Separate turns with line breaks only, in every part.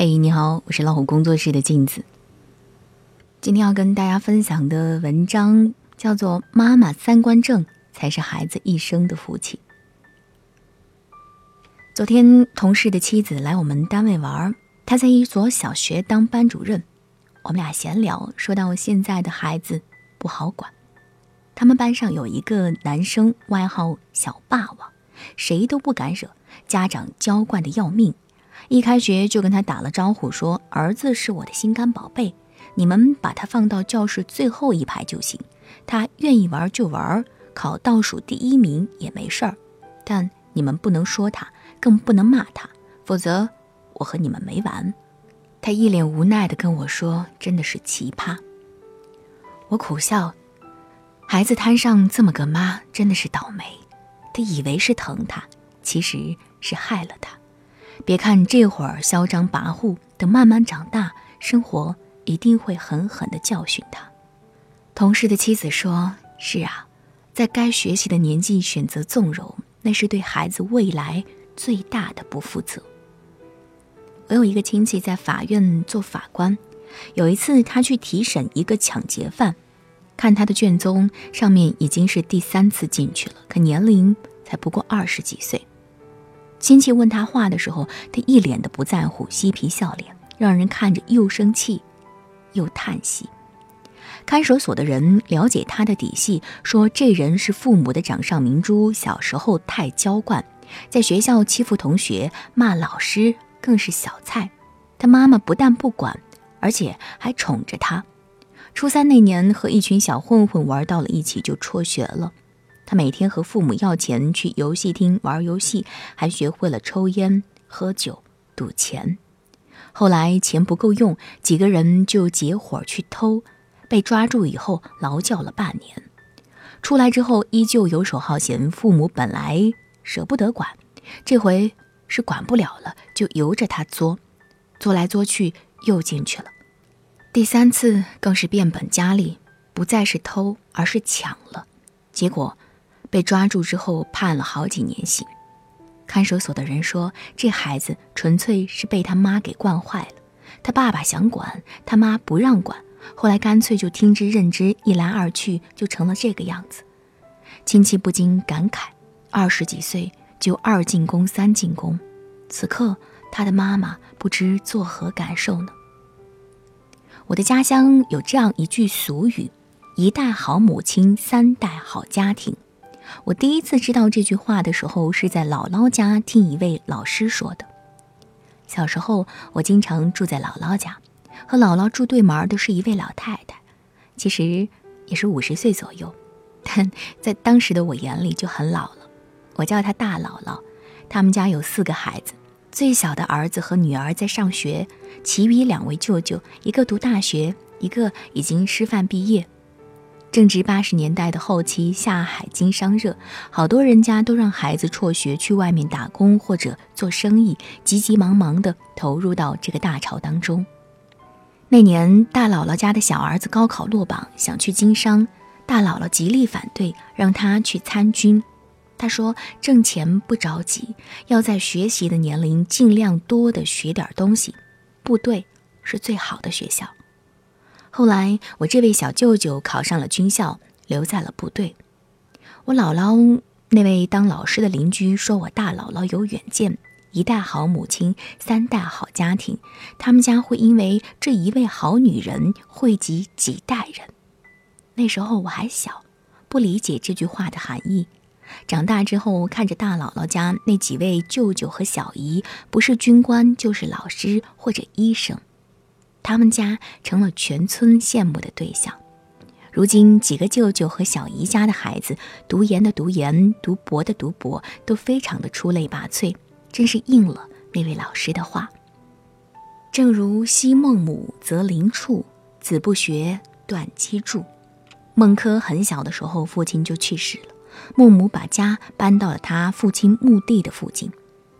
嘿，你好，我是老虎工作室的镜子。今天要跟大家分享的文章叫做《妈妈三观正才是孩子一生的福气》。昨天同事的妻子来我们单位玩，她在一所小学当班主任。我们俩闲聊，说到现在的孩子不好管。他们班上有一个男生，外号小霸王，谁都不敢惹，家长娇惯的要命。一开学就跟他打了招呼，说儿子是我的心肝宝贝，你们把他放到教室最后一排就行，他愿意玩就玩，考倒数第一名也没事儿。但你们不能说他，更不能骂他，否则我和你们没完。他一脸无奈地跟我说：“真的是奇葩。”我苦笑。孩子摊上这么个妈，真的是倒霉。他以为是疼他，其实是害了他。别看这会儿嚣张跋扈，等慢慢长大，生活一定会狠狠地教训他。同事的妻子说：“是啊，在该学习的年纪选择纵容，那是对孩子未来最大的不负责。”我有一个亲戚在法院做法官，有一次他去提审一个抢劫犯。看他的卷宗，上面已经是第三次进去了，可年龄才不过二十几岁。亲戚问他话的时候，他一脸的不在乎，嬉皮笑脸，让人看着又生气又叹息。看守所的人了解他的底细，说这人是父母的掌上明珠，小时候太娇惯，在学校欺负同学，骂老师，更是小菜。他妈妈不但不管，而且还宠着他。初三那年，和一群小混混玩到了一起，就辍学了。他每天和父母要钱去游戏厅玩游戏，还学会了抽烟、喝酒、赌钱。后来钱不够用，几个人就结伙去偷，被抓住以后劳教了半年。出来之后依旧游手好闲，父母本来舍不得管，这回是管不了了，就由着他作，作来作去又进去了。第三次更是变本加厉，不再是偷，而是抢了。结果被抓住之后判了好几年刑。看守所的人说，这孩子纯粹是被他妈给惯坏了。他爸爸想管，他妈不让管，后来干脆就听之任之，一来二去就成了这个样子。亲戚不禁感慨：二十几岁就二进宫、三进宫，此刻他的妈妈不知作何感受呢？我的家乡有这样一句俗语：“一代好母亲，三代好家庭。”我第一次知道这句话的时候，是在姥姥家听一位老师说的。小时候，我经常住在姥姥家，和姥姥住对门的是一位老太太，其实也是五十岁左右，但在当时的我眼里就很老了。我叫她大姥姥。他们家有四个孩子。最小的儿子和女儿在上学，其余两位舅舅，一个读大学，一个已经师范毕业。正值八十年代的后期，下海经商热，好多人家都让孩子辍学去外面打工或者做生意，急急忙忙地投入到这个大潮当中。那年，大姥姥家的小儿子高考落榜，想去经商，大姥姥极力反对，让他去参军。他说：“挣钱不着急，要在学习的年龄尽量多的学点东西。部队是最好的学校。”后来，我这位小舅舅考上了军校，留在了部队。我姥姥那位当老师的邻居说：“我大姥姥有远见，一代好母亲，三代好家庭。他们家会因为这一位好女人惠及几代人。”那时候我还小，不理解这句话的含义。长大之后，看着大姥姥家那几位舅舅和小姨，不是军官就是老师或者医生，他们家成了全村羡慕的对象。如今，几个舅舅和小姨家的孩子，读研的读研，读博的读博，都非常的出类拔萃，真是应了那位老师的话。正如昔孟母择邻处，子不学断机杼。孟轲很小的时候，父亲就去世了。孟母把家搬到了他父亲墓地的附近，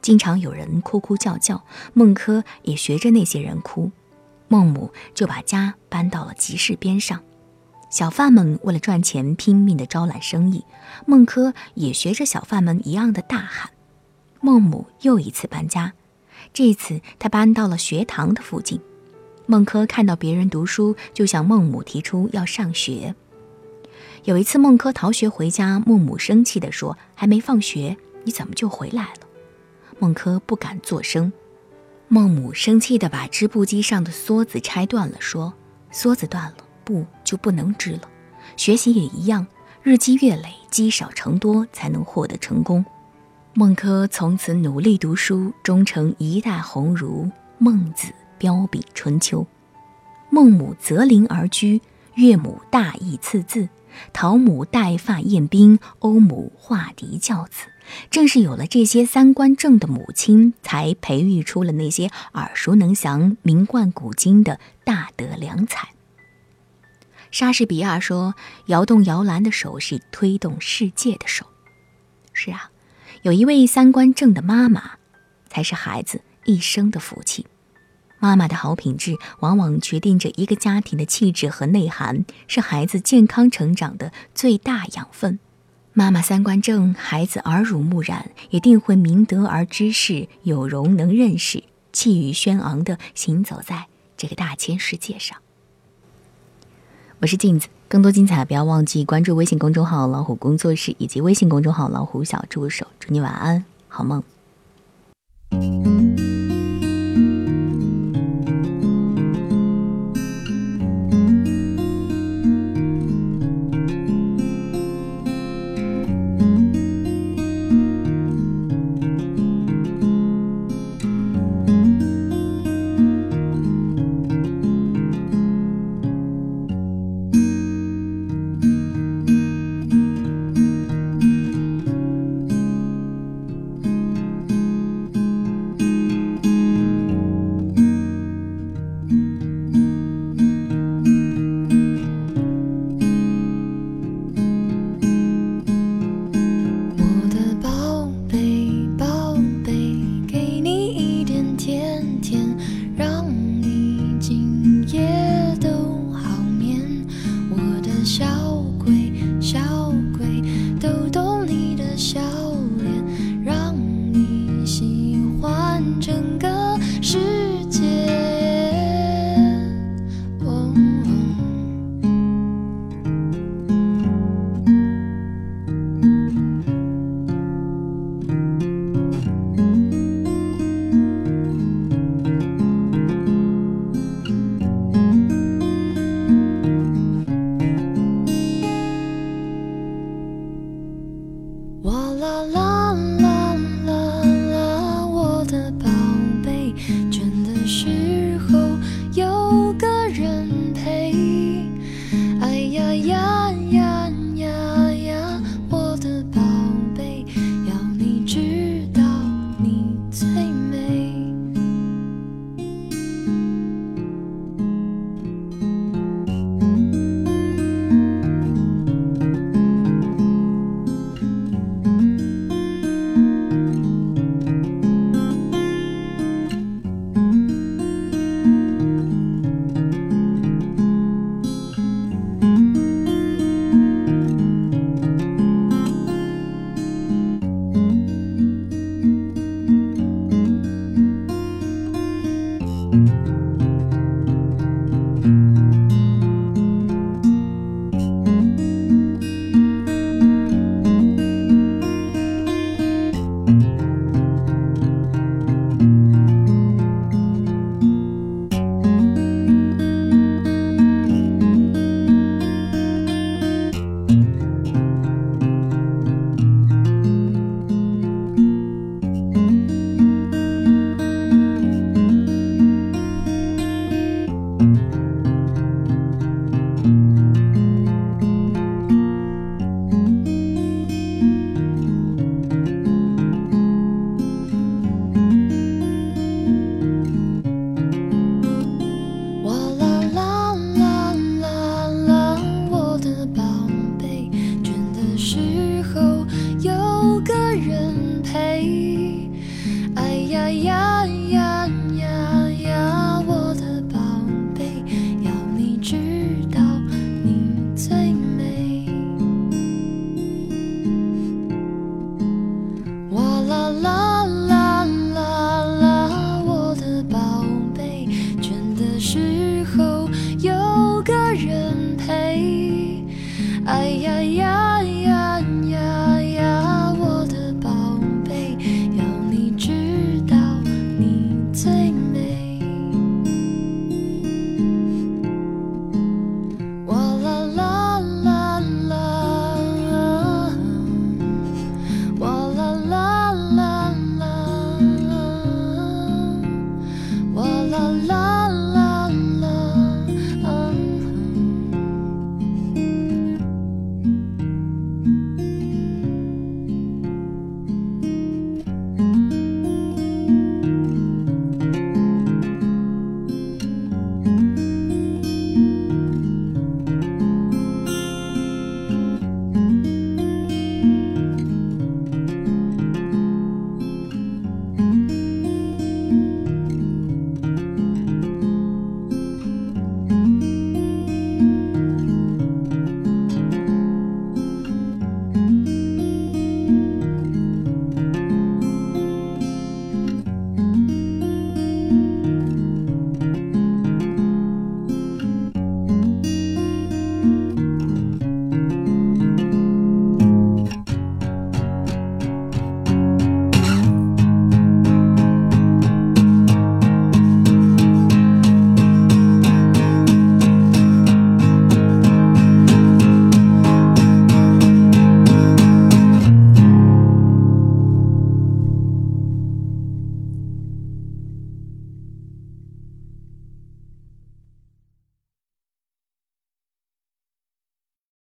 经常有人哭哭叫叫，孟轲也学着那些人哭，孟母就把家搬到了集市边上。小贩们为了赚钱拼命地招揽生意，孟轲也学着小贩们一样的大喊。孟母又一次搬家，这次他搬到了学堂的附近。孟轲看到别人读书，就向孟母提出要上学。有一次，孟轲逃学回家，孟母生气地说：“还没放学，你怎么就回来了？”孟轲不敢作声。孟母生气地把织布机上的梭子拆断了，说：“梭子断了，布就不能织了。学习也一样，日积月累，积少成多，才能获得成功。”孟轲从此努力读书，终成一代鸿儒。孟子。标炳春秋，孟母择邻而居，岳母大义赐字，陶母带发宴宾，欧母画荻教子。正是有了这些三观正的母亲，才培育出了那些耳熟能详、名冠古今的大德良才。莎士比亚说：“摇动摇篮的手是推动世界的手。”是啊，有一位三观正的妈妈，才是孩子一生的福气。妈妈的好品质，往往决定着一个家庭的气质和内涵，是孩子健康成长的最大养分。妈妈三观正，孩子耳濡目染，一定会明德而知事，有容能认识，气宇轩昂地行走在这个大千世界上。我是镜子，更多精彩不要忘记关注微信公众号“老虎工作室”以及微信公众号“老虎小助手”。祝你晚安，好梦。
下。